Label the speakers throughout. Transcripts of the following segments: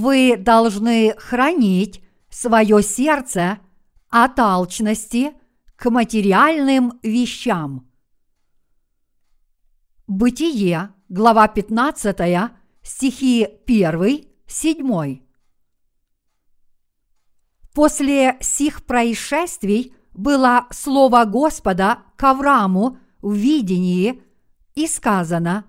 Speaker 1: вы должны хранить свое сердце от алчности к материальным вещам. Бытие, глава 15, стихи 1, 7. После сих происшествий было слово Господа к Аврааму в видении и сказано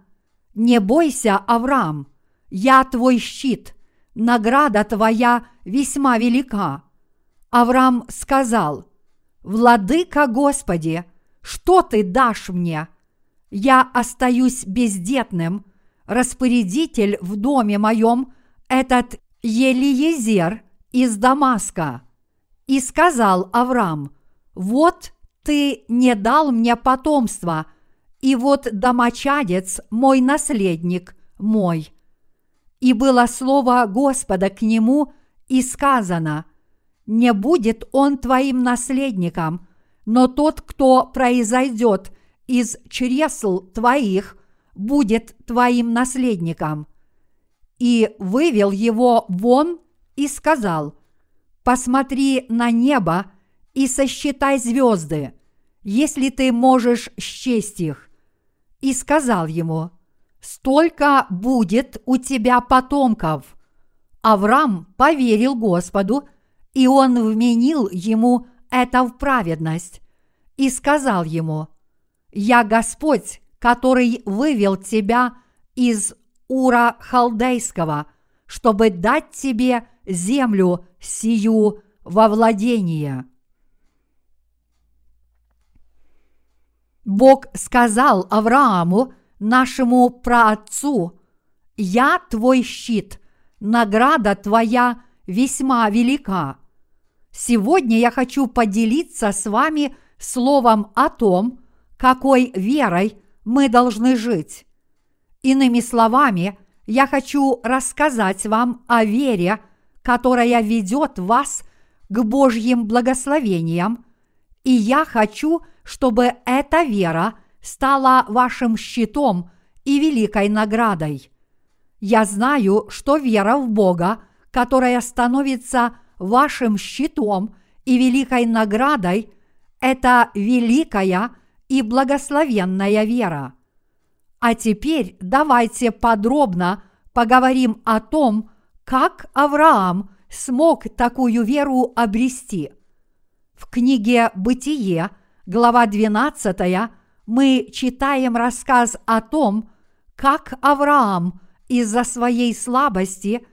Speaker 1: «Не бойся, Авраам, я твой щит, награда твоя весьма велика». Авраам сказал «Владыка Господи, что ты дашь мне? Я остаюсь бездетным, распорядитель в доме моем этот Елиезер из Дамаска». И сказал Авраам, «Вот ты не дал мне потомства, и вот домочадец мой наследник мой». И было слово Господа к нему, и сказано, «Не будет он твоим наследником, но тот, кто произойдет из чресл твоих, будет твоим наследником». И вывел его вон и сказал, «Посмотри на небо и сосчитай звезды, если ты можешь счесть их». И сказал ему, «Столько будет у тебя потомков». Авраам поверил Господу, и он вменил ему это в праведность, и сказал ему, «Я Господь, который вывел тебя из Ура Халдейского, чтобы дать тебе землю сию во владение». Бог сказал Аврааму, нашему праотцу, «Я твой щит, награда твоя весьма велика». Сегодня я хочу поделиться с вами словом о том, какой верой мы должны жить. Иными словами, я хочу рассказать вам о вере, которая ведет вас к Божьим благословениям, и я хочу, чтобы эта вера стала вашим щитом и великой наградой. Я знаю, что вера в Бога, которая становится вашим щитом и великой наградой, это великая и благословенная вера. А теперь давайте подробно поговорим о том, как Авраам смог такую веру обрести. В книге «Бытие», глава 12, мы читаем рассказ о том, как Авраам из-за своей слабости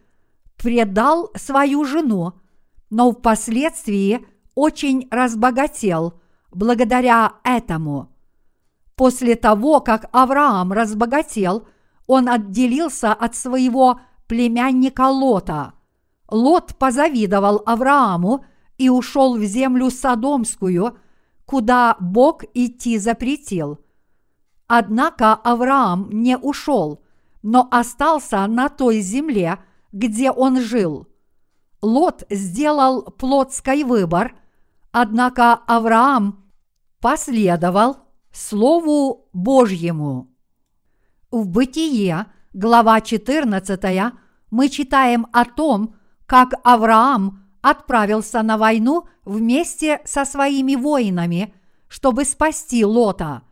Speaker 1: предал свою жену, но впоследствии очень разбогател благодаря этому. После того, как Авраам разбогател, он отделился от своего племянника Лота. Лот позавидовал Аврааму и ушел в землю Содомскую, куда Бог идти запретил. Однако Авраам не ушел, но остался на той земле, где он жил. Лот сделал плотский выбор, однако Авраам последовал Слову Божьему. В Бытие, глава 14, мы читаем о том, как Авраам отправился на войну вместе со своими воинами, чтобы спасти Лота.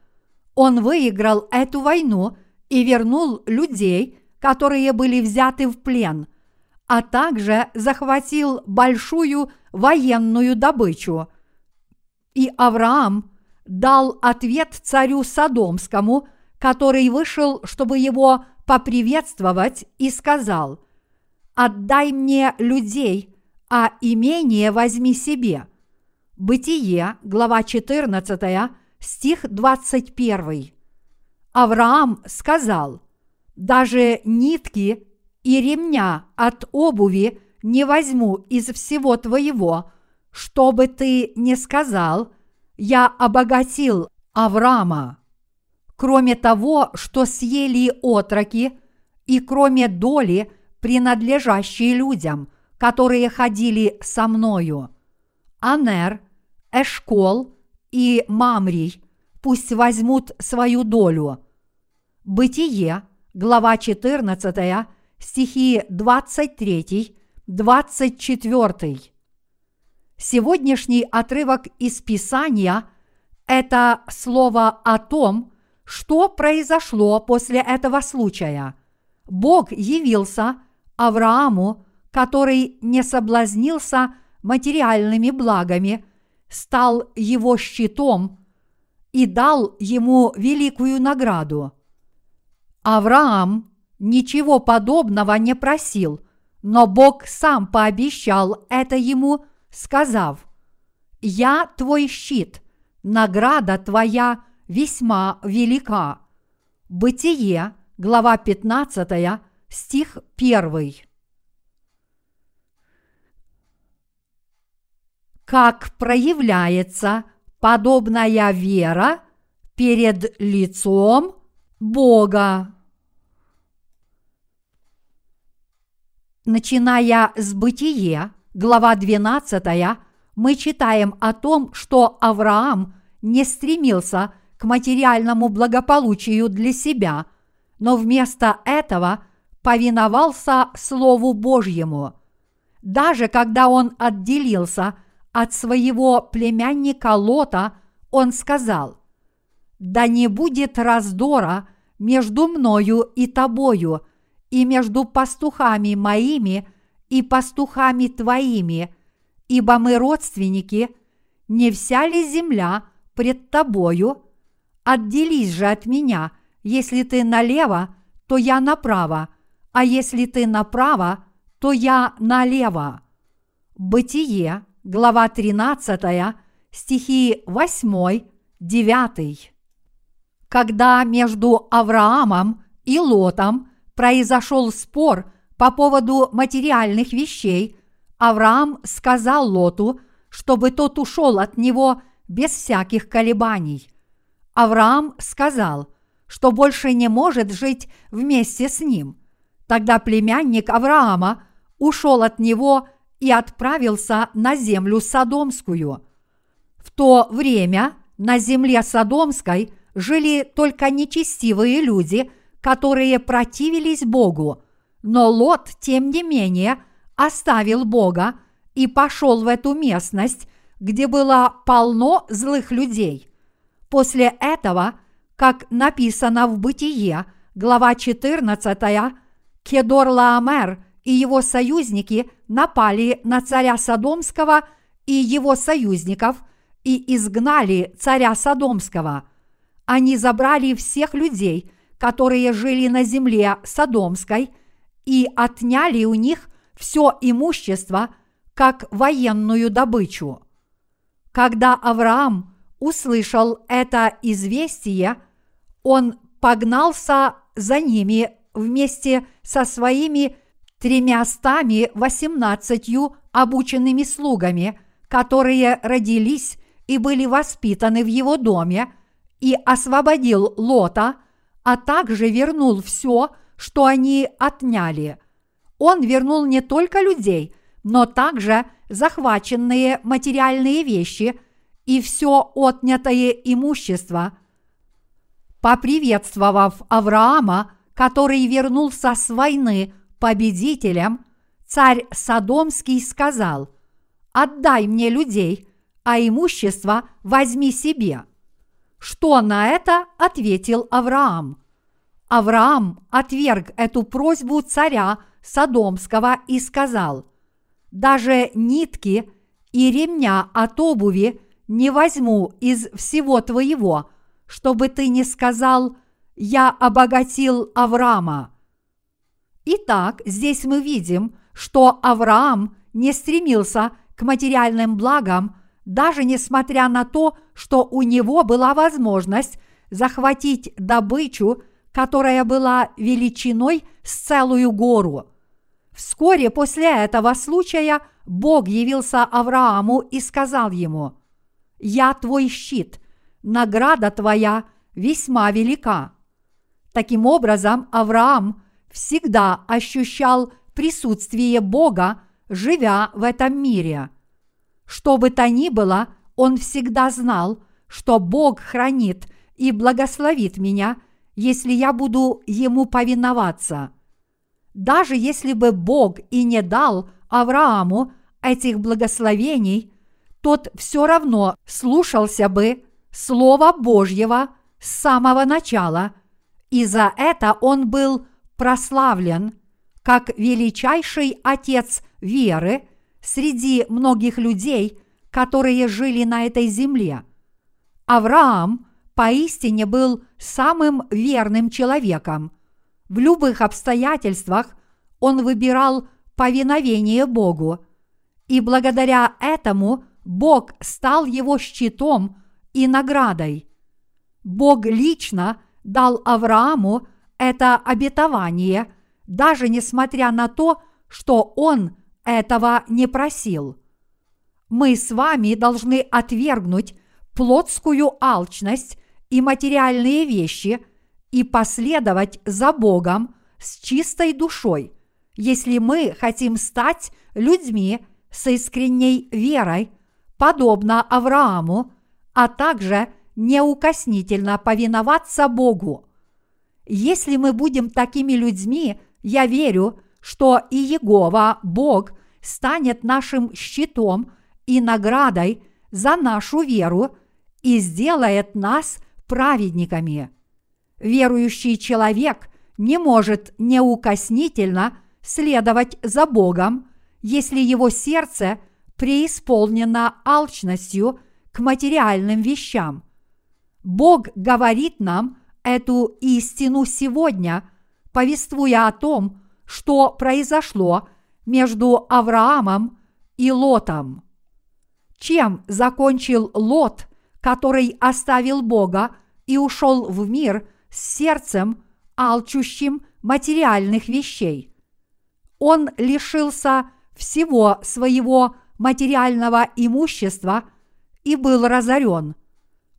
Speaker 1: Он выиграл эту войну и вернул людей, которые были взяты в плен – а также захватил большую военную добычу. И Авраам дал ответ царю Содомскому, который вышел, чтобы его поприветствовать, и сказал, «Отдай мне людей, а имение возьми себе». Бытие, глава 14, стих 21. Авраам сказал, «Даже нитки и ремня от обуви не возьму из всего твоего, чтобы ты не сказал, я обогатил Авраама. Кроме того, что съели отроки, и кроме доли, принадлежащей людям, которые ходили со мною. Анер, Эшкол и Мамрий пусть возьмут свою долю. Бытие, глава 14, стихи 23, 24. Сегодняшний отрывок из Писания – это слово о том, что произошло после этого случая. Бог явился Аврааму, который не соблазнился материальными благами, стал его щитом и дал ему великую награду. Авраам ничего подобного не просил, но Бог сам пообещал это ему, сказав, «Я твой щит, награда твоя весьма велика». Бытие, глава 15, стих 1. Как проявляется подобная вера перед лицом Бога? Начиная с Бытие, глава 12, мы читаем о том, что Авраам не стремился к материальному благополучию для себя, но вместо этого повиновался Слову Божьему. Даже когда он отделился от своего племянника Лота, он сказал, «Да не будет раздора между мною и тобою – и между пастухами моими и пастухами твоими, ибо мы родственники, не вся ли земля пред тобою? Отделись же от меня, если ты налево, то я направо, а если ты направо, то я налево. Бытие, глава 13, стихи 8, 9. Когда между Авраамом и Лотом произошел спор по поводу материальных вещей, Авраам сказал Лоту, чтобы тот ушел от него без всяких колебаний. Авраам сказал, что больше не может жить вместе с ним. Тогда племянник Авраама ушел от него и отправился на землю Содомскую. В то время на земле Содомской жили только нечестивые люди – которые противились Богу, но Лот, тем не менее, оставил Бога и пошел в эту местность, где было полно злых людей. После этого, как написано в Бытие, глава 14, Кедор Лаамер и его союзники напали на царя Содомского и его союзников и изгнали царя Содомского. Они забрали всех людей – которые жили на земле Содомской, и отняли у них все имущество, как военную добычу. Когда Авраам услышал это известие, он погнался за ними вместе со своими тремястами восемнадцатью обученными слугами, которые родились и были воспитаны в его доме, и освободил Лота – а также вернул все, что они отняли. Он вернул не только людей, но также захваченные материальные вещи и все отнятое имущество. Поприветствовав Авраама, который вернулся с войны победителем, царь Содомский сказал, «Отдай мне людей, а имущество возьми себе». Что на это ответил Авраам? Авраам отверг эту просьбу царя Содомского и сказал, «Даже нитки и ремня от обуви не возьму из всего твоего, чтобы ты не сказал, я обогатил Авраама». Итак, здесь мы видим, что Авраам не стремился к материальным благам, даже несмотря на то, что у него была возможность захватить добычу, которая была величиной с целую гору. Вскоре после этого случая Бог явился Аврааму и сказал ему, «Я твой щит, награда твоя весьма велика». Таким образом, Авраам всегда ощущал присутствие Бога, живя в этом мире – что бы то ни было, он всегда знал, что Бог хранит и благословит меня, если я буду ему повиноваться. даже если бы Бог и не дал Аврааму этих благословений, тот все равно слушался бы Слова Божьего с самого начала, и за это он был прославлен как величайший отец веры среди многих людей, которые жили на этой земле. Авраам поистине был самым верным человеком. В любых обстоятельствах он выбирал повиновение Богу, и благодаря этому Бог стал его щитом и наградой. Бог лично дал Аврааму это обетование, даже несмотря на то, что он этого не просил. Мы с вами должны отвергнуть плотскую алчность и материальные вещи и последовать за Богом с чистой душой, если мы хотим стать людьми с искренней верой, подобно Аврааму, а также неукоснительно повиноваться Богу. Если мы будем такими людьми, я верю, что и Егова, Бог, станет нашим щитом и наградой за нашу веру и сделает нас праведниками. Верующий человек не может неукоснительно следовать за Богом, если его сердце преисполнено алчностью к материальным вещам. Бог говорит нам эту истину сегодня, повествуя о том, что произошло между Авраамом и Лотом. Чем закончил Лот, который оставил Бога и ушел в мир с сердцем, алчущим материальных вещей? Он лишился всего своего материального имущества и был разорен.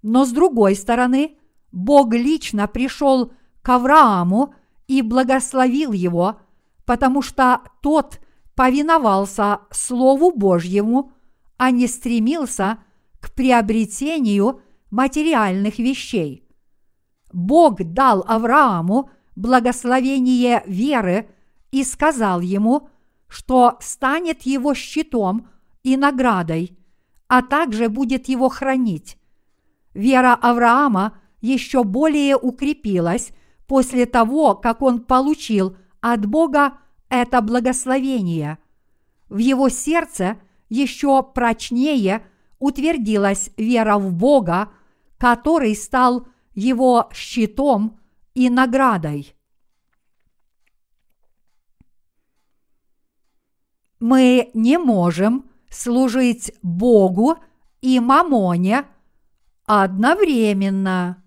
Speaker 1: Но с другой стороны, Бог лично пришел к Аврааму и благословил его, потому что тот повиновался Слову Божьему, а не стремился к приобретению материальных вещей. Бог дал Аврааму благословение веры и сказал ему, что станет его щитом и наградой, а также будет его хранить. Вера Авраама еще более укрепилась после того, как он получил от Бога это благословение. В его сердце еще прочнее утвердилась вера в Бога, который стал его щитом и наградой. Мы не можем служить Богу и Мамоне одновременно.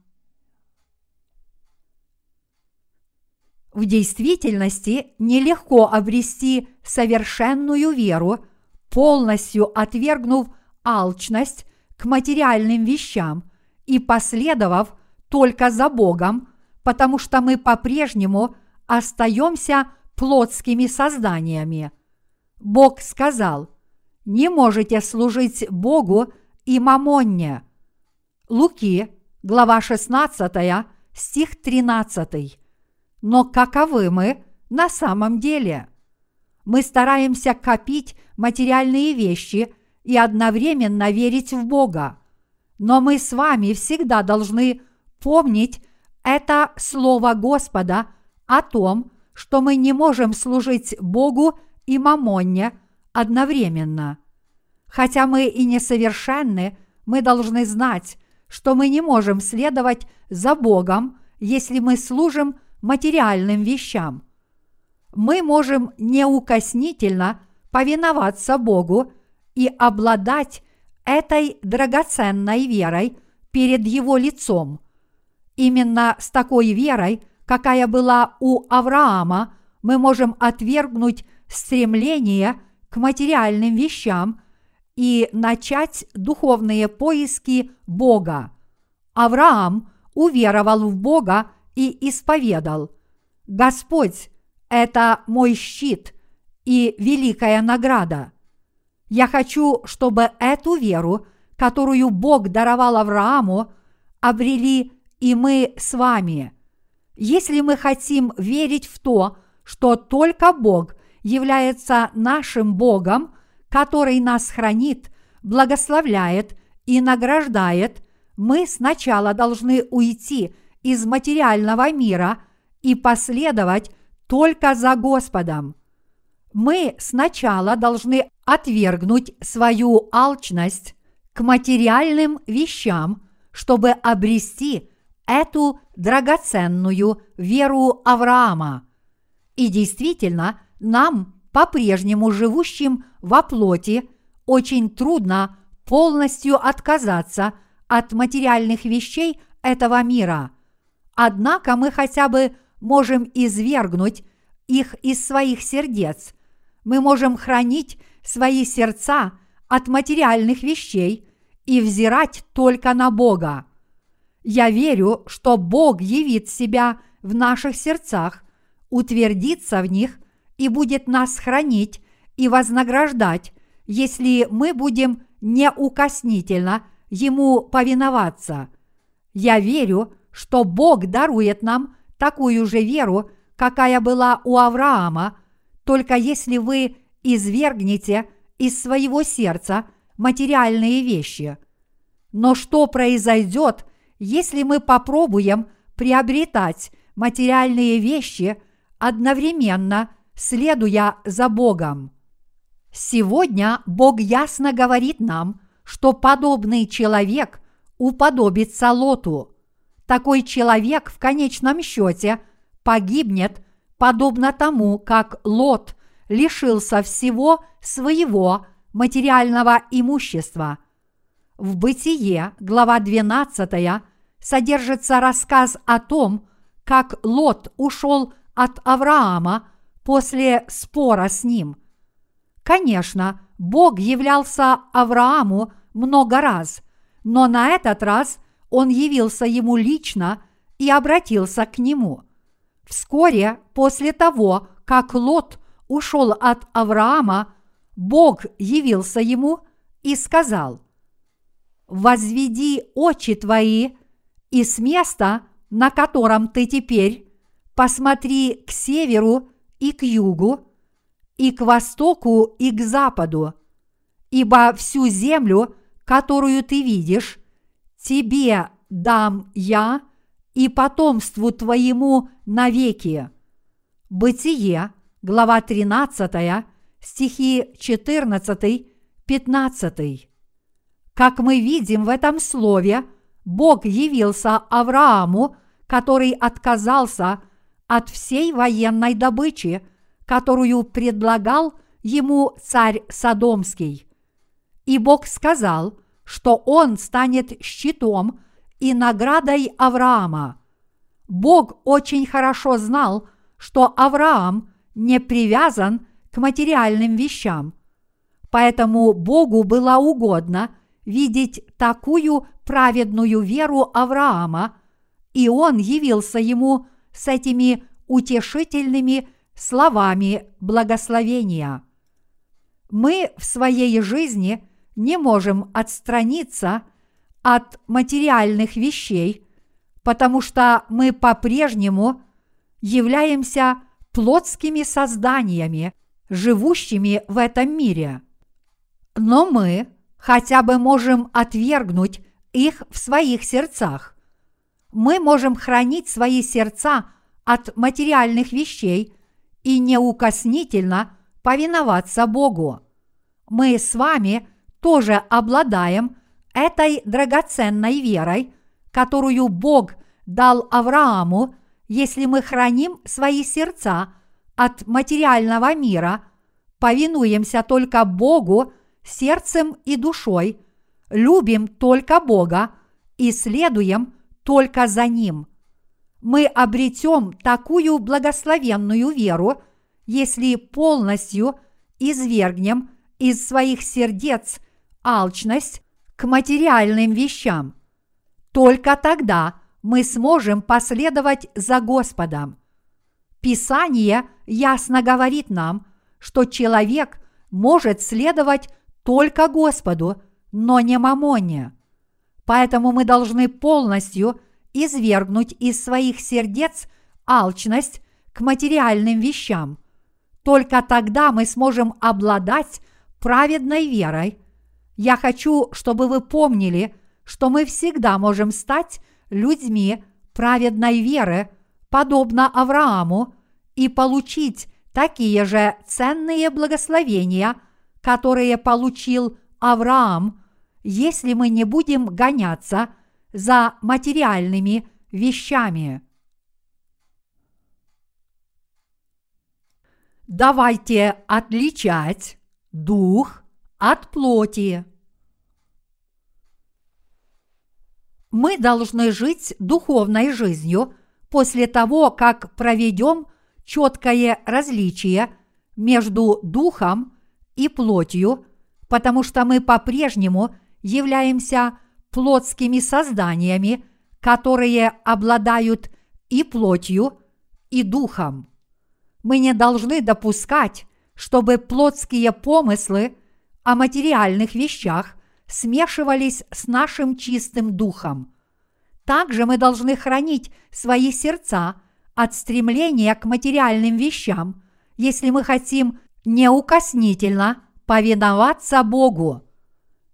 Speaker 1: В действительности нелегко обрести совершенную веру, полностью отвергнув алчность к материальным вещам и последовав только за Богом, потому что мы по-прежнему остаемся плотскими созданиями. Бог сказал, не можете служить Богу и Мамонне. Луки, глава 16, стих 13. Но каковы мы на самом деле? Мы стараемся копить материальные вещи и одновременно верить в Бога. Но мы с вами всегда должны помнить это слово Господа о том, что мы не можем служить Богу и Мамонне одновременно. Хотя мы и несовершенны, мы должны знать, что мы не можем следовать за Богом, если мы служим материальным вещам. Мы можем неукоснительно повиноваться Богу и обладать этой драгоценной верой перед Его лицом. Именно с такой верой, какая была у Авраама, мы можем отвергнуть стремление к материальным вещам и начать духовные поиски Бога. Авраам уверовал в Бога и исповедал «Господь – это мой щит и великая награда». Я хочу, чтобы эту веру, которую Бог даровал Аврааму, обрели и мы с вами. Если мы хотим верить в то, что только Бог является нашим Богом, который нас хранит, благословляет и награждает, мы сначала должны уйти из материального мира и последовать только за Господом. Мы сначала должны отвергнуть свою алчность к материальным вещам, чтобы обрести эту драгоценную веру Авраама. И действительно, нам, по-прежнему живущим во плоти, очень трудно полностью отказаться от материальных вещей этого мира. Однако мы хотя бы можем извергнуть их из своих сердец. Мы можем хранить свои сердца от материальных вещей и взирать только на Бога. Я верю, что Бог явит себя в наших сердцах, утвердится в них и будет нас хранить и вознаграждать, если мы будем неукоснительно Ему повиноваться. Я верю, что Бог дарует нам такую же веру, какая была у Авраама, только если вы извергнете из своего сердца материальные вещи. Но что произойдет, если мы попробуем приобретать материальные вещи одновременно, следуя за Богом? Сегодня Бог ясно говорит нам, что подобный человек уподобится Лоту. Такой человек в конечном счете погибнет, подобно тому, как Лот лишился всего своего материального имущества. В Бытие, глава 12, содержится рассказ о том, как Лот ушел от Авраама после спора с ним. Конечно, Бог являлся Аврааму много раз, но на этот раз он явился ему лично и обратился к нему. Вскоре после того, как Лот ушел от Авраама, Бог явился ему и сказал, «Возведи очи твои и с места, на котором ты теперь, посмотри к северу и к югу, и к востоку, и к западу, ибо всю землю, которую ты видишь, тебе дам я и потомству твоему навеки. Бытие, глава 13, стихи 14, 15. Как мы видим в этом слове – Бог явился Аврааму, который отказался от всей военной добычи, которую предлагал ему царь Содомский. И Бог сказал, что он станет щитом и наградой Авраама. Бог очень хорошо знал, что Авраам не привязан к материальным вещам. Поэтому Богу было угодно видеть такую праведную веру Авраама, и он явился ему с этими утешительными словами благословения. Мы в своей жизни не можем отстраниться от материальных вещей, потому что мы по-прежнему являемся плотскими созданиями, живущими в этом мире. Но мы хотя бы можем отвергнуть их в своих сердцах. Мы можем хранить свои сердца от материальных вещей и неукоснительно повиноваться Богу. Мы с вами тоже обладаем этой драгоценной верой, которую Бог дал Аврааму, если мы храним свои сердца от материального мира, повинуемся только Богу сердцем и душой – любим только Бога и следуем только за Ним. Мы обретем такую благословенную веру, если полностью извергнем из своих сердец алчность к материальным вещам. Только тогда мы сможем последовать за Господом. Писание ясно говорит нам, что человек может следовать только Господу – но не мамоне. Поэтому мы должны полностью извергнуть из своих сердец алчность к материальным вещам. Только тогда мы сможем обладать праведной верой. Я хочу, чтобы вы помнили, что мы всегда можем стать людьми праведной веры, подобно Аврааму, и получить такие же ценные благословения, которые получил Авраам, если мы не будем гоняться за материальными вещами. Давайте отличать дух от плоти. Мы должны жить духовной жизнью после того, как проведем четкое различие между духом и плотью, потому что мы по-прежнему являемся плотскими созданиями, которые обладают и плотью, и духом. Мы не должны допускать, чтобы плотские помыслы о материальных вещах смешивались с нашим чистым духом. Также мы должны хранить свои сердца от стремления к материальным вещам, если мы хотим неукоснительно повиноваться Богу.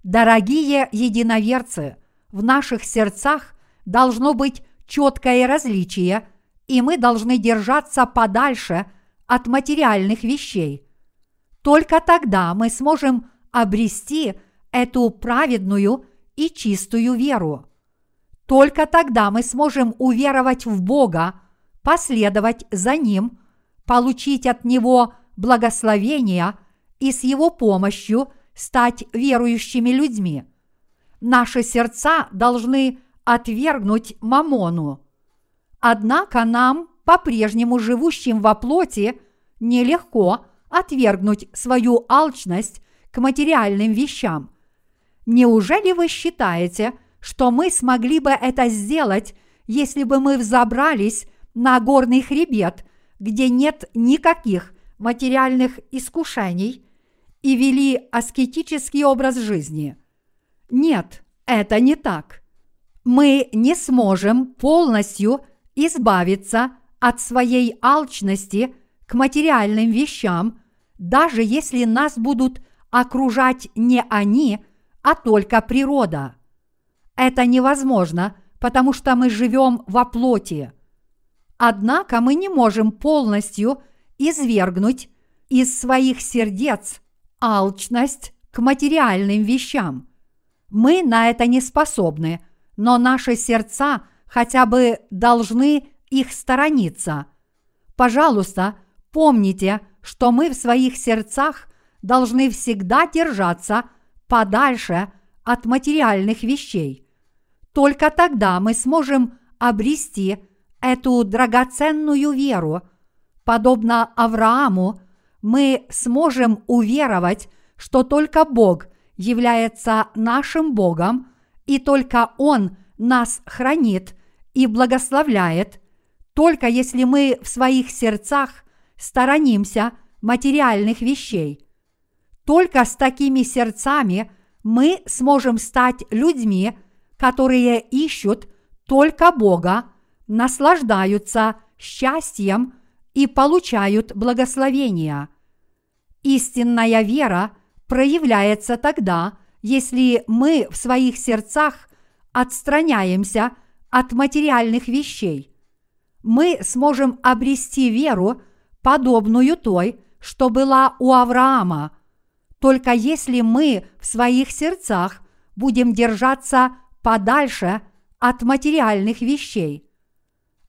Speaker 1: Дорогие единоверцы, в наших сердцах должно быть четкое различие, и мы должны держаться подальше от материальных вещей. Только тогда мы сможем обрести эту праведную и чистую веру. Только тогда мы сможем уверовать в Бога, последовать за Ним, получить от Него благословения и с Его помощью стать верующими людьми. Наши сердца должны отвергнуть мамону. Однако нам, по-прежнему живущим во плоти, нелегко отвергнуть свою алчность к материальным вещам. Неужели вы считаете, что мы смогли бы это сделать, если бы мы взобрались на горный хребет, где нет никаких материальных искушений и вели аскетический образ жизни? Нет, это не так. Мы не сможем полностью избавиться от своей алчности к материальным вещам, даже если нас будут окружать не они, а только природа. Это невозможно, потому что мы живем во плоти. Однако мы не можем полностью извергнуть из своих сердец алчность к материальным вещам. Мы на это не способны, но наши сердца хотя бы должны их сторониться. Пожалуйста, помните, что мы в своих сердцах должны всегда держаться подальше от материальных вещей. Только тогда мы сможем обрести эту драгоценную веру. Подобно Аврааму, мы сможем уверовать, что только Бог является нашим Богом, и только Он нас хранит и благословляет, только если мы в своих сердцах сторонимся материальных вещей. Только с такими сердцами мы сможем стать людьми, которые ищут только Бога, наслаждаются счастьем и получают благословения. Истинная вера проявляется тогда, если мы в своих сердцах отстраняемся от материальных вещей. Мы сможем обрести веру, подобную той, что была у Авраама, только если мы в своих сердцах будем держаться подальше от материальных вещей.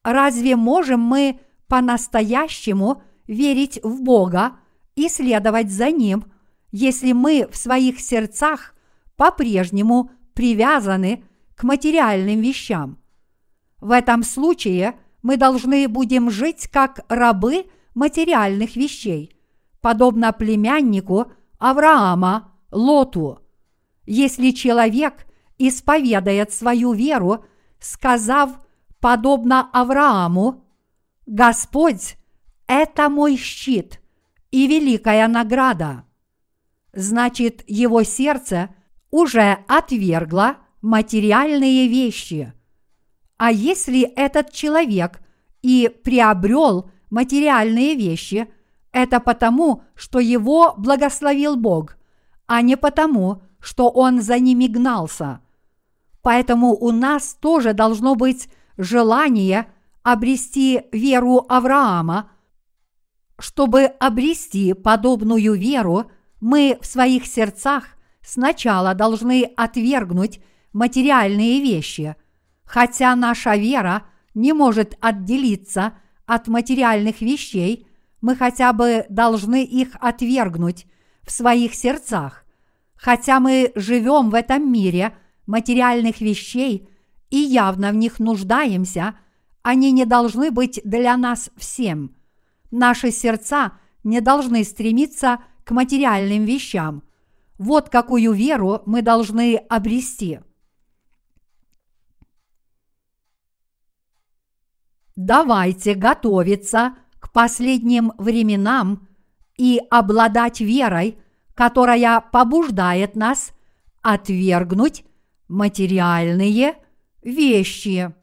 Speaker 1: Разве можем мы по-настоящему верить в Бога и следовать за Ним, если мы в своих сердцах по-прежнему привязаны к материальным вещам? В этом случае мы должны будем жить как рабы – материальных вещей, подобно племяннику Авраама Лоту. Если человек исповедает свою веру, сказав, подобно Аврааму, «Господь – это мой щит и великая награда», значит, его сердце уже отвергло материальные вещи. А если этот человек и приобрел материальные вещи, это потому, что его благословил Бог, а не потому, что он за ними гнался. Поэтому у нас тоже должно быть желание обрести веру Авраама. Чтобы обрести подобную веру, мы в своих сердцах сначала должны отвергнуть материальные вещи, хотя наша вера не может отделиться от материальных вещей, мы хотя бы должны их отвергнуть в своих сердцах. Хотя мы живем в этом мире материальных вещей и явно в них нуждаемся, они не должны быть для нас всем. Наши сердца не должны стремиться к материальным вещам. Вот какую веру мы должны обрести. Давайте готовиться последним временам и обладать верой, которая побуждает нас отвергнуть материальные вещи.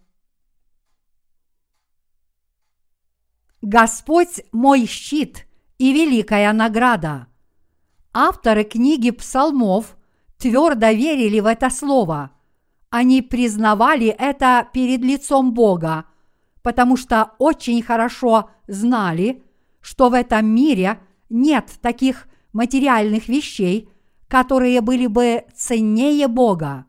Speaker 1: Господь мой щит и великая награда. Авторы книги псалмов твердо верили в это слово. Они признавали это перед лицом Бога, потому что очень хорошо знали, что в этом мире нет таких материальных вещей, которые были бы ценнее Бога.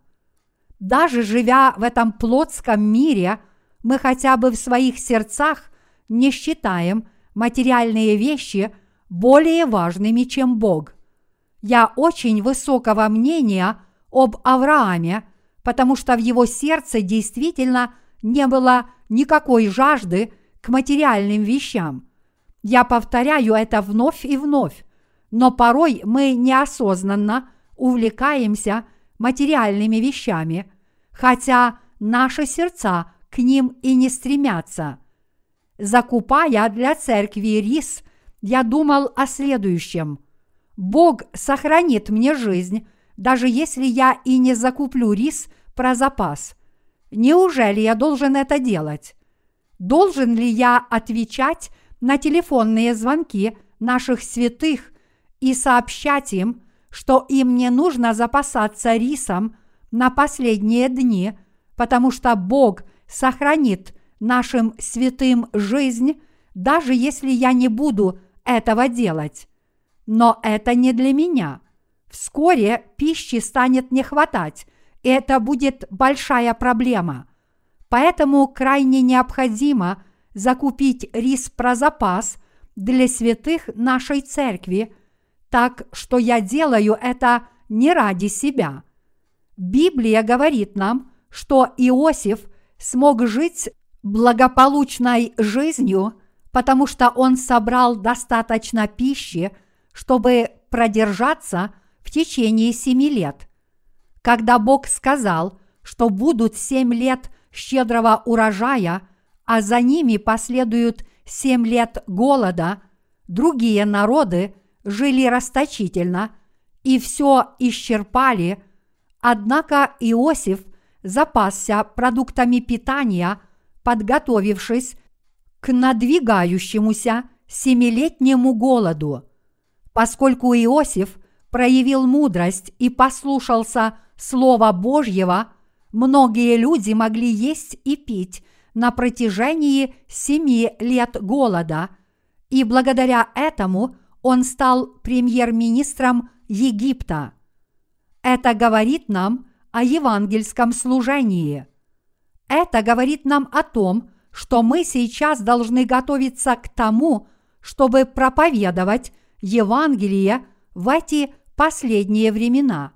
Speaker 1: Даже живя в этом плотском мире, мы хотя бы в своих сердцах не считаем материальные вещи более важными, чем Бог. Я очень высокого мнения об Аврааме, потому что в его сердце действительно не было никакой жажды к материальным вещам. Я повторяю это вновь и вновь, но порой мы неосознанно увлекаемся материальными вещами, хотя наши сердца к ним и не стремятся. Закупая для церкви рис, я думал о следующем. Бог сохранит мне жизнь, даже если я и не закуплю рис про запас. Неужели я должен это делать? Должен ли я отвечать на телефонные звонки наших святых и сообщать им, что им не нужно запасаться рисом на последние дни, потому что Бог сохранит нашим святым жизнь, даже если я не буду этого делать. Но это не для меня. Вскоре пищи станет не хватать, и это будет большая проблема. Поэтому крайне необходимо закупить рис про запас для святых нашей церкви – так что я делаю это не ради себя. Библия говорит нам, что Иосиф смог жить благополучной жизнью, потому что он собрал достаточно пищи, чтобы продержаться в течение семи лет. Когда Бог сказал, что будут семь лет щедрого урожая, а за ними последуют семь лет голода, другие народы – жили расточительно и все исчерпали, однако Иосиф запасся продуктами питания, подготовившись к надвигающемуся семилетнему голоду. Поскольку Иосиф проявил мудрость и послушался Слова Божьего, многие люди могли есть и пить на протяжении семи лет голода, и благодаря этому – он стал премьер-министром Египта. Это говорит нам о евангельском служении. Это говорит нам о том, что мы сейчас должны готовиться к тому, чтобы проповедовать Евангелие в эти последние времена.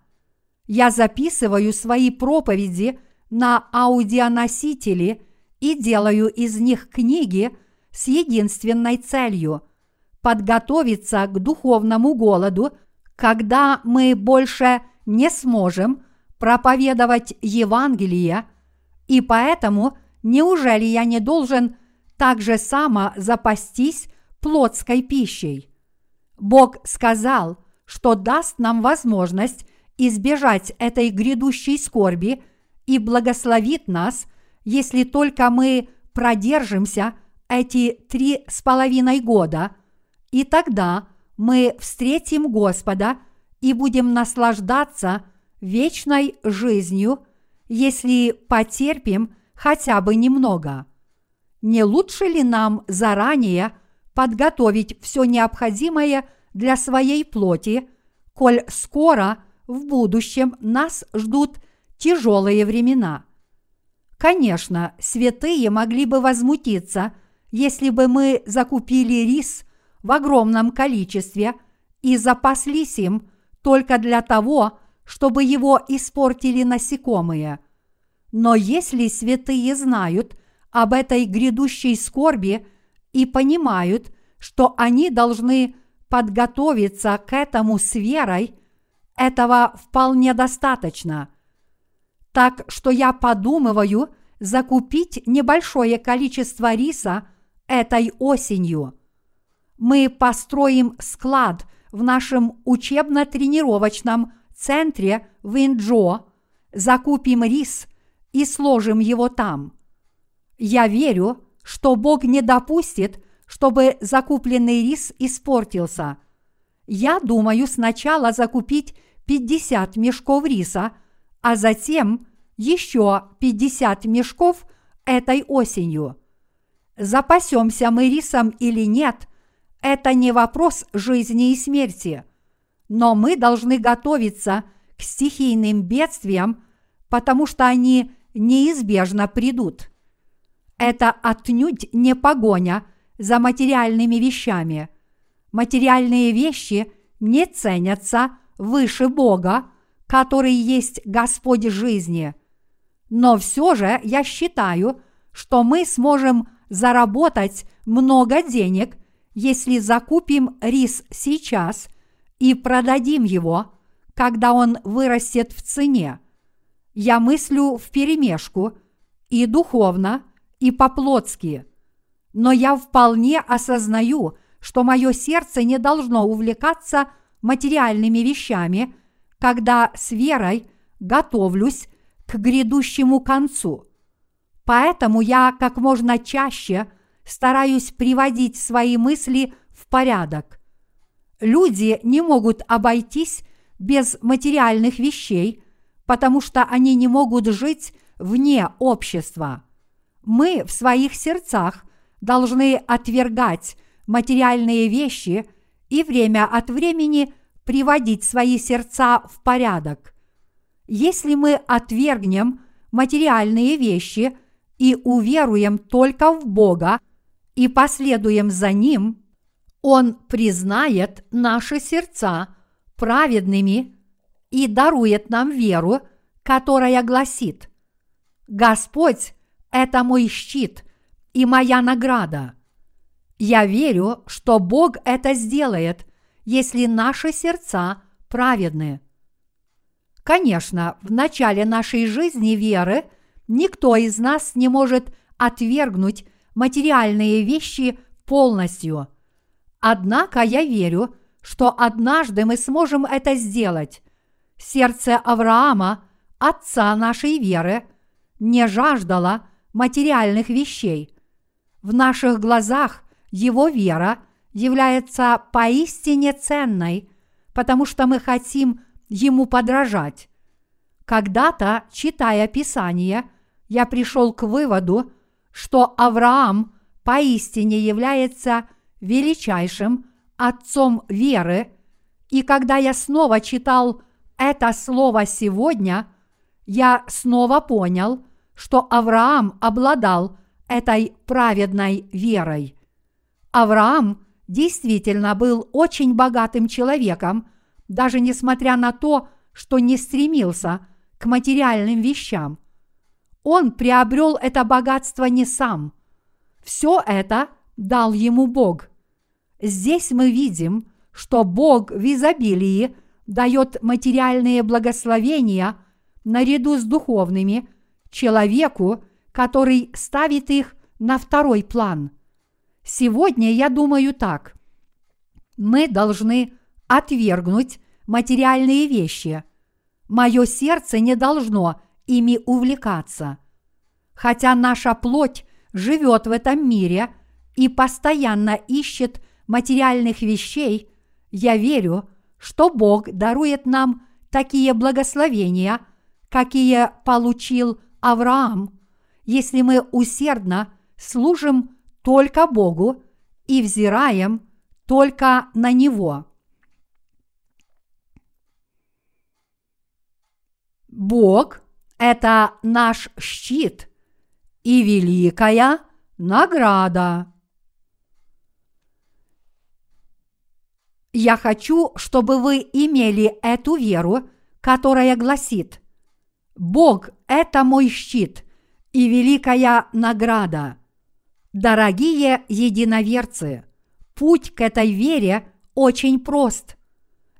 Speaker 1: Я записываю свои проповеди на аудионосители и делаю из них книги с единственной целью – подготовиться к духовному голоду, когда мы больше не сможем проповедовать Евангелие, и поэтому неужели я не должен так же само запастись плотской пищей? Бог сказал, что даст нам возможность избежать этой грядущей скорби и благословит нас, если только мы продержимся эти три с половиной года, и тогда мы встретим Господа и будем наслаждаться вечной жизнью, если потерпим хотя бы немного. Не лучше ли нам заранее подготовить все необходимое для своей плоти, коль скоро в будущем нас ждут тяжелые времена? Конечно, святые могли бы возмутиться, если бы мы закупили рис в огромном количестве и запаслись им только для того, чтобы его испортили насекомые. Но если святые знают об этой грядущей скорби и понимают, что они должны подготовиться к этому с верой, этого вполне достаточно – так что я подумываю закупить небольшое количество риса этой осенью. Мы построим склад в нашем учебно-тренировочном центре в Инджо, закупим рис и сложим его там. Я верю, что Бог не допустит, чтобы закупленный рис испортился. Я думаю сначала закупить 50 мешков риса – а затем еще 50 мешков этой осенью. Запасемся мы рисом или нет, это не вопрос жизни и смерти. Но мы должны готовиться к стихийным бедствиям, потому что они неизбежно придут. Это отнюдь не погоня за материальными вещами. Материальные вещи не ценятся выше Бога, который есть Господь жизни. Но все же я считаю, что мы сможем заработать много денег, если закупим рис сейчас и продадим его, когда он вырастет в цене. Я мыслю в перемешку и духовно, и по-плотски. Но я вполне осознаю, что мое сердце не должно увлекаться материальными вещами – когда с верой готовлюсь к грядущему концу. Поэтому я как можно чаще стараюсь приводить свои мысли в порядок. Люди не могут обойтись без материальных вещей, потому что они не могут жить вне общества. Мы в своих сердцах должны отвергать материальные вещи и время от времени приводить свои сердца в порядок. Если мы отвергнем материальные вещи и уверуем только в Бога и последуем за Ним, Он признает наши сердца праведными и дарует нам веру, которая гласит «Господь – это мой щит и моя награда». Я верю, что Бог это сделает, если наши сердца праведны. Конечно, в начале нашей жизни веры никто из нас не может отвергнуть материальные вещи полностью. Однако я верю, что однажды мы сможем это сделать. Сердце Авраама, отца нашей веры, не жаждало материальных вещей. В наших глазах его вера – является поистине ценной, потому что мы хотим ему подражать. Когда-то, читая Писание, я пришел к выводу, что Авраам поистине является величайшим отцом веры, и когда я снова читал это слово сегодня, я снова понял, что Авраам обладал этой праведной верой. Авраам действительно был очень богатым человеком, даже несмотря на то, что не стремился к материальным вещам. Он приобрел это богатство не сам. Все это дал ему Бог. Здесь мы видим, что Бог в изобилии дает материальные благословения наряду с духовными человеку, который ставит их на второй план – Сегодня я думаю так. Мы должны отвергнуть материальные вещи. Мое сердце не должно ими увлекаться. Хотя наша плоть живет в этом мире и постоянно ищет материальных вещей, я верю, что Бог дарует нам такие благословения, какие получил Авраам, если мы усердно служим только Богу и взираем только на Него. Бог – это наш щит и великая награда. Я хочу, чтобы вы имели эту веру, которая гласит «Бог – это мой щит и великая награда». Дорогие единоверцы, путь к этой вере очень прост.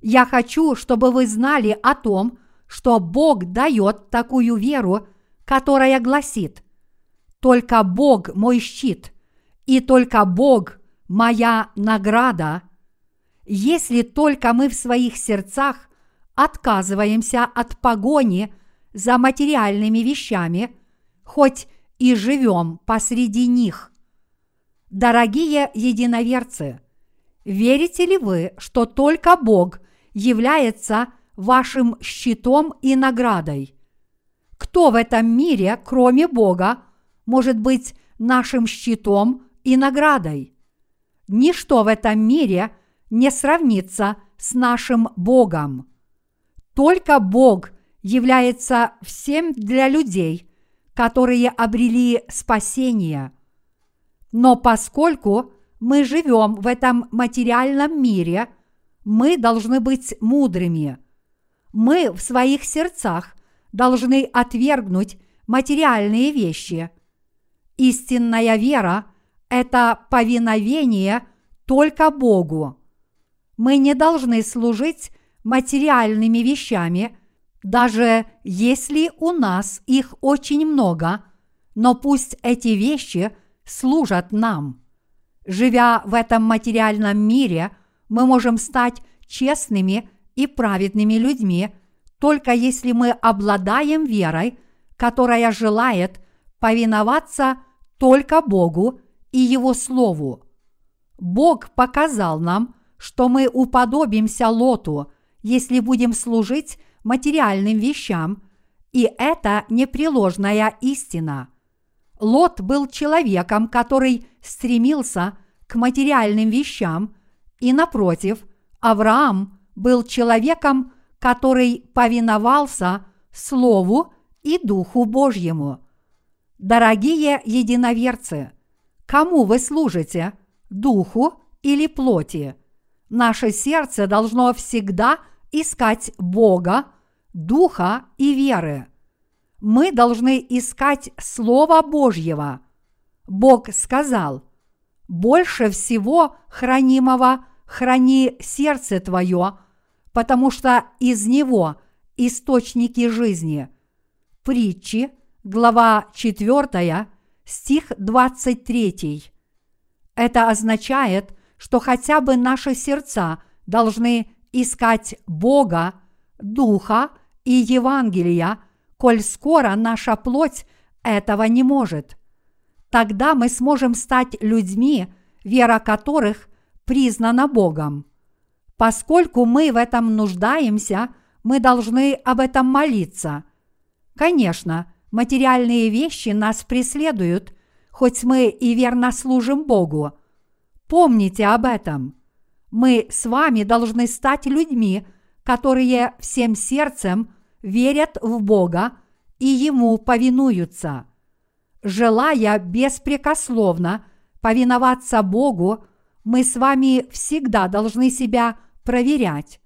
Speaker 1: Я хочу, чтобы вы знали о том, что Бог дает такую веру, которая гласит «Только Бог мой щит, и только Бог моя награда». Если только мы в своих сердцах отказываемся от погони за материальными вещами, хоть и живем посреди них. Дорогие единоверцы, верите ли вы, что только Бог является вашим щитом и наградой? Кто в этом мире, кроме Бога, может быть нашим щитом и наградой? Ничто в этом мире не сравнится с нашим Богом. Только Бог является всем для людей, которые обрели спасение – но поскольку мы живем в этом материальном мире, мы должны быть мудрыми. Мы в своих сердцах должны отвергнуть материальные вещи. Истинная вера – это повиновение только Богу. Мы не должны служить материальными вещами, даже если у нас их очень много, но пусть эти вещи – служат нам. Живя в этом материальном мире, мы можем стать честными и праведными людьми, только если мы обладаем верой, которая желает повиноваться только Богу и Его Слову. Бог показал нам, что мы уподобимся Лоту, если будем служить материальным вещам, и это непреложная истина – Лот был человеком, который стремился к материальным вещам, и напротив, Авраам был человеком, который повиновался Слову и Духу Божьему. Дорогие единоверцы, кому вы служите, Духу или плоти? Наше сердце должно всегда искать Бога, Духа и веры мы должны искать Слова Божьего. Бог сказал, «Больше всего хранимого храни сердце твое, потому что из него источники жизни». Притчи, глава 4, стих 23. Это означает, что хотя бы наши сердца должны искать Бога, Духа и Евангелия – коль скоро наша плоть этого не может. Тогда мы сможем стать людьми, вера которых признана Богом. Поскольку мы в этом нуждаемся, мы должны об этом молиться. Конечно, материальные вещи нас преследуют, хоть мы и верно служим Богу. Помните об этом. Мы с вами должны стать людьми, которые всем сердцем – верят в Бога и Ему повинуются. Желая беспрекословно повиноваться Богу, мы с вами всегда должны себя проверять.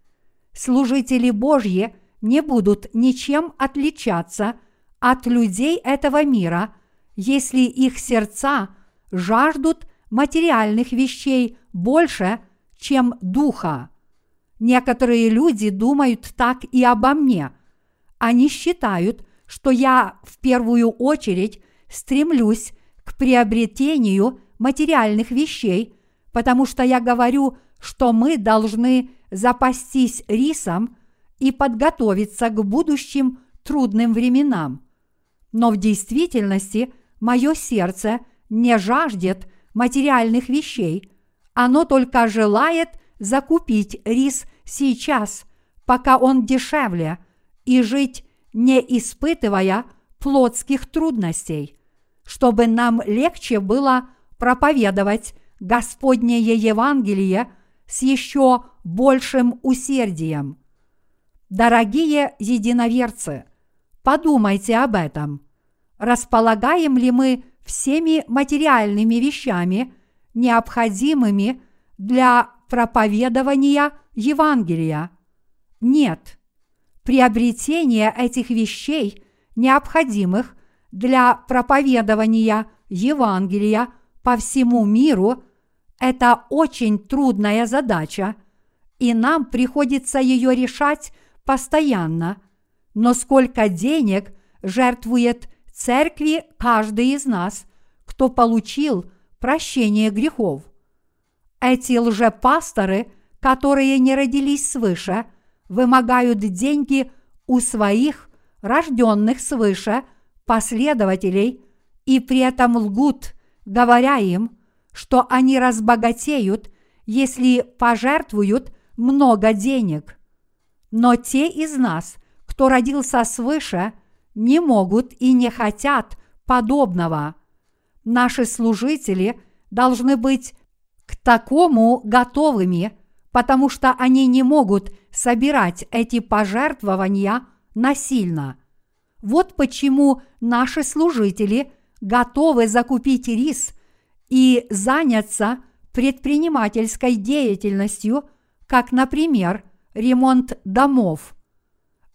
Speaker 1: Служители Божьи не будут ничем отличаться от людей этого мира, если их сердца жаждут материальных вещей больше, чем духа. Некоторые люди думают так и обо мне – они считают, что я в первую очередь стремлюсь к приобретению материальных вещей, потому что я говорю, что мы должны запастись рисом и подготовиться к будущим трудным временам. Но в действительности мое сердце не жаждет материальных вещей, оно только желает закупить рис сейчас, пока он дешевле, и жить, не испытывая плотских трудностей, чтобы нам легче было проповедовать Господнее Евангелие с еще большим усердием. Дорогие единоверцы, подумайте об этом. Располагаем ли мы всеми материальными вещами, необходимыми для проповедования Евангелия? Нет. Приобретение этих вещей, необходимых для проповедования Евангелия по всему миру, это очень трудная задача, и нам приходится ее решать постоянно. Но сколько денег жертвует церкви каждый из нас, кто получил прощение грехов? Эти лжепасторы, которые не родились свыше, вымогают деньги у своих рожденных свыше последователей и при этом лгут, говоря им, что они разбогатеют, если пожертвуют много денег. Но те из нас, кто родился свыше, не могут и не хотят подобного. Наши служители должны быть к такому готовыми, потому что они не могут собирать эти пожертвования насильно. Вот почему наши служители готовы закупить рис и заняться предпринимательской деятельностью, как, например, ремонт домов.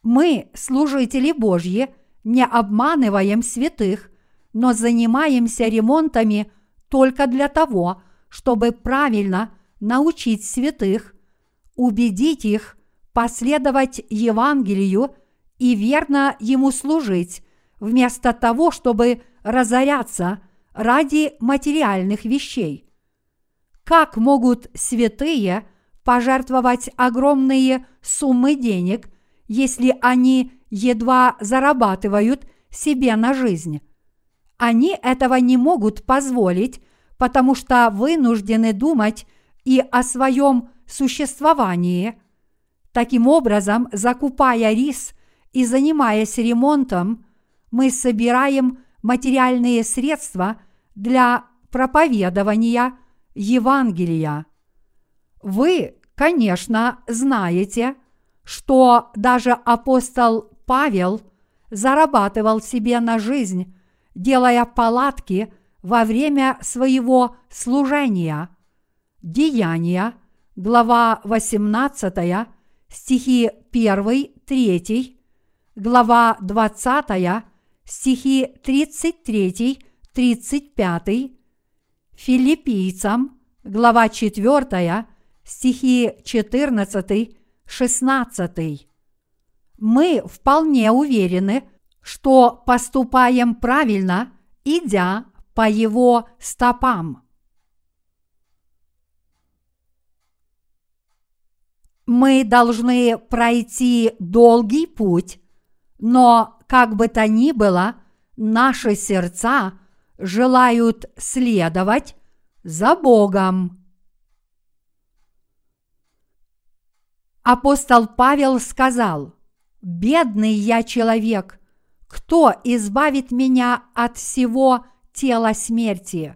Speaker 1: Мы, служители Божьи, не обманываем святых, но занимаемся ремонтами только для того, чтобы правильно научить святых, убедить их последовать Евангелию и верно ему служить, вместо того, чтобы разоряться ради материальных вещей. Как могут святые – пожертвовать огромные суммы денег, если они едва зарабатывают себе на жизнь. Они этого не могут позволить, потому что вынуждены думать и о своем существовании. Таким образом, закупая рис и занимаясь ремонтом, мы собираем материальные средства для проповедования Евангелия. Вы Конечно, знаете, что даже апостол Павел зарабатывал себе на жизнь, делая палатки во время своего служения. Деяния, глава 18, стихи 1, 3, глава 20, стихи 33, 35, филиппийцам, глава 4, стихи 14, 16. Мы вполне уверены, что поступаем правильно, идя по его стопам. Мы должны пройти долгий путь, но, как бы то ни было, наши сердца желают следовать за Богом. Апостол Павел сказал, «Бедный я человек, кто избавит меня от всего тела смерти?»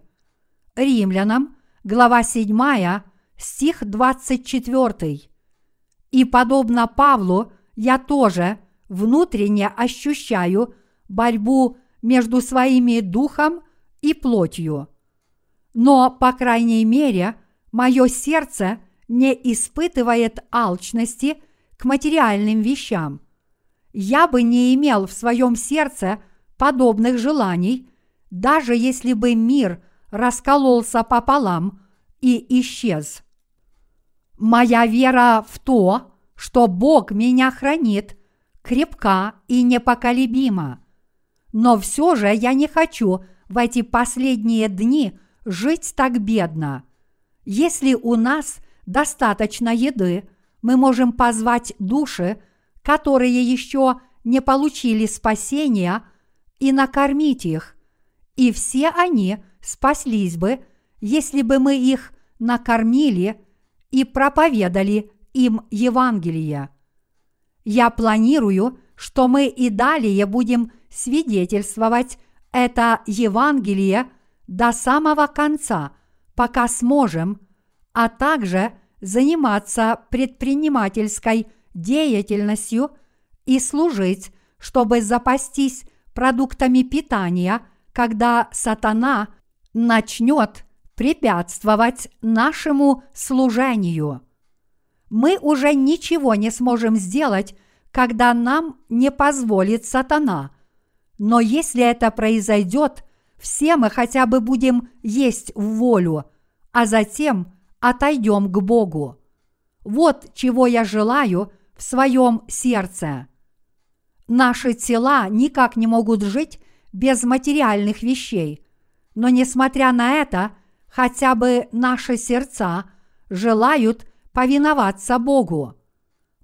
Speaker 1: Римлянам, глава 7, стих 24. И подобно Павлу, я тоже внутренне ощущаю борьбу между своими духом и плотью. Но, по крайней мере, мое сердце не испытывает алчности к материальным вещам. Я бы не имел в своем сердце подобных желаний, даже если бы мир раскололся пополам и исчез. Моя вера в то, что Бог меня хранит, крепка и непоколебима. Но все же я не хочу в эти последние дни жить так бедно. Если у нас достаточно еды, мы можем позвать души, которые еще не получили спасения, и накормить их, и все они спаслись бы, если бы мы их накормили и проповедали им Евангелие. Я планирую, что мы и далее будем свидетельствовать это Евангелие до самого конца, пока сможем, а также заниматься предпринимательской деятельностью и служить, чтобы запастись продуктами питания, когда сатана начнет препятствовать нашему служению. Мы уже ничего не сможем сделать, когда нам не позволит сатана. Но если это произойдет, все мы хотя бы будем есть в волю, а затем отойдем к Богу. Вот чего я желаю в своем сердце. Наши тела никак не могут жить без материальных вещей, но несмотря на это, хотя бы наши сердца желают повиноваться Богу.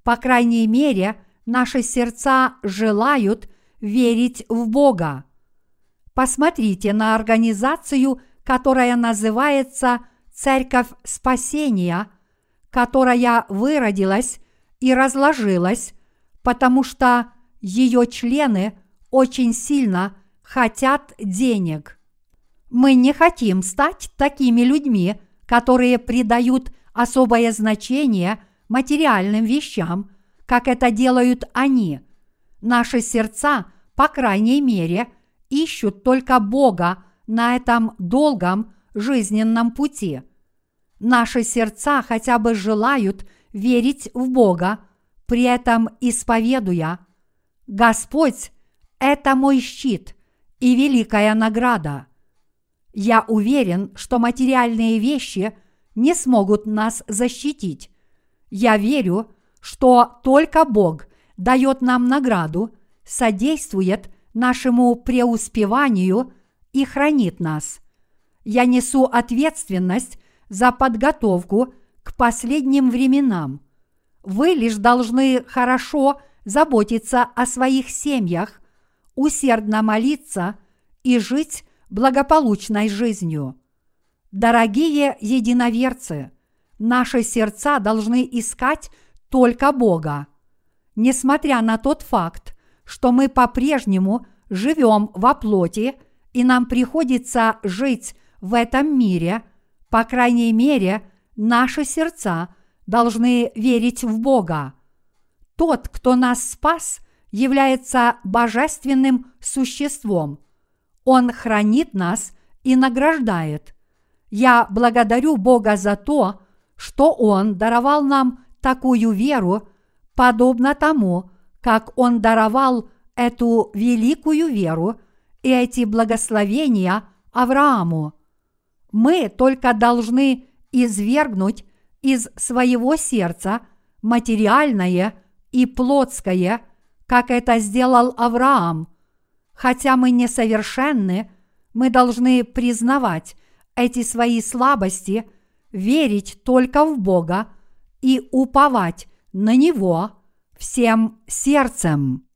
Speaker 1: По крайней мере, наши сердца желают верить в Бога. Посмотрите на организацию, которая называется Церковь Спасения, которая выродилась и разложилась, потому что ее члены очень сильно хотят денег. Мы не хотим стать такими людьми, которые придают особое значение материальным вещам, как это делают они. Наши сердца, по крайней мере, ищут только Бога на этом долгом жизненном пути. Наши сердца хотя бы желают верить в Бога, при этом исповедуя «Господь – это мой щит и великая награда». Я уверен, что материальные вещи не смогут нас защитить. Я верю, что только Бог дает нам награду, содействует нашему преуспеванию и хранит нас. Я несу ответственность за подготовку к последним временам. Вы лишь должны хорошо заботиться о своих семьях, усердно молиться и жить благополучной жизнью. Дорогие единоверцы, наши сердца должны искать только Бога. Несмотря на тот факт, что мы по-прежнему живем во плоти и нам приходится жить в этом мире, по крайней мере, наши сердца должны верить в Бога. Тот, кто нас спас, является божественным существом – он хранит нас и награждает. Я благодарю Бога за то, что Он даровал нам такую веру, подобно тому, как Он даровал эту великую веру и эти благословения Аврааму. Мы только должны извергнуть из своего сердца материальное и плотское, как это сделал Авраам – Хотя мы несовершенны, мы должны признавать эти свои слабости, верить только в Бога и уповать на Него всем сердцем.